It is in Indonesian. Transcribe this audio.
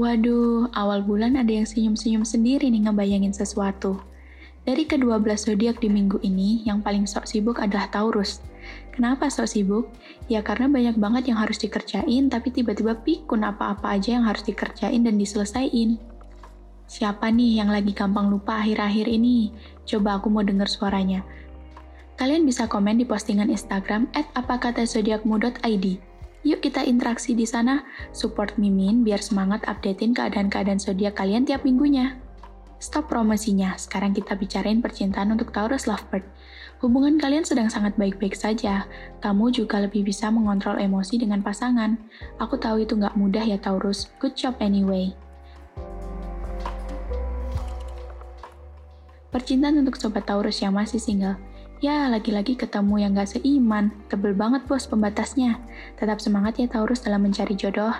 Waduh, awal bulan ada yang senyum-senyum sendiri nih ngebayangin sesuatu. Dari kedua belas zodiak di minggu ini, yang paling sok sibuk adalah Taurus. Kenapa sok sibuk? Ya karena banyak banget yang harus dikerjain, tapi tiba-tiba pikun apa-apa aja yang harus dikerjain dan diselesaikan. Siapa nih yang lagi gampang lupa akhir-akhir ini? Coba aku mau denger suaranya. Kalian bisa komen di postingan Instagram at apakatasodiakmu.id. Yuk kita interaksi di sana, support Mimin biar semangat updatein keadaan-keadaan zodiak kalian tiap minggunya. Stop promosinya, sekarang kita bicarain percintaan untuk Taurus Lovebird. Hubungan kalian sedang sangat baik-baik saja. Kamu juga lebih bisa mengontrol emosi dengan pasangan. Aku tahu itu nggak mudah ya Taurus. Good job anyway. Percintaan untuk Sobat Taurus yang masih single. Ya, lagi-lagi ketemu yang gak seiman. Tebel banget bos pembatasnya. Tetap semangat ya Taurus dalam mencari jodoh.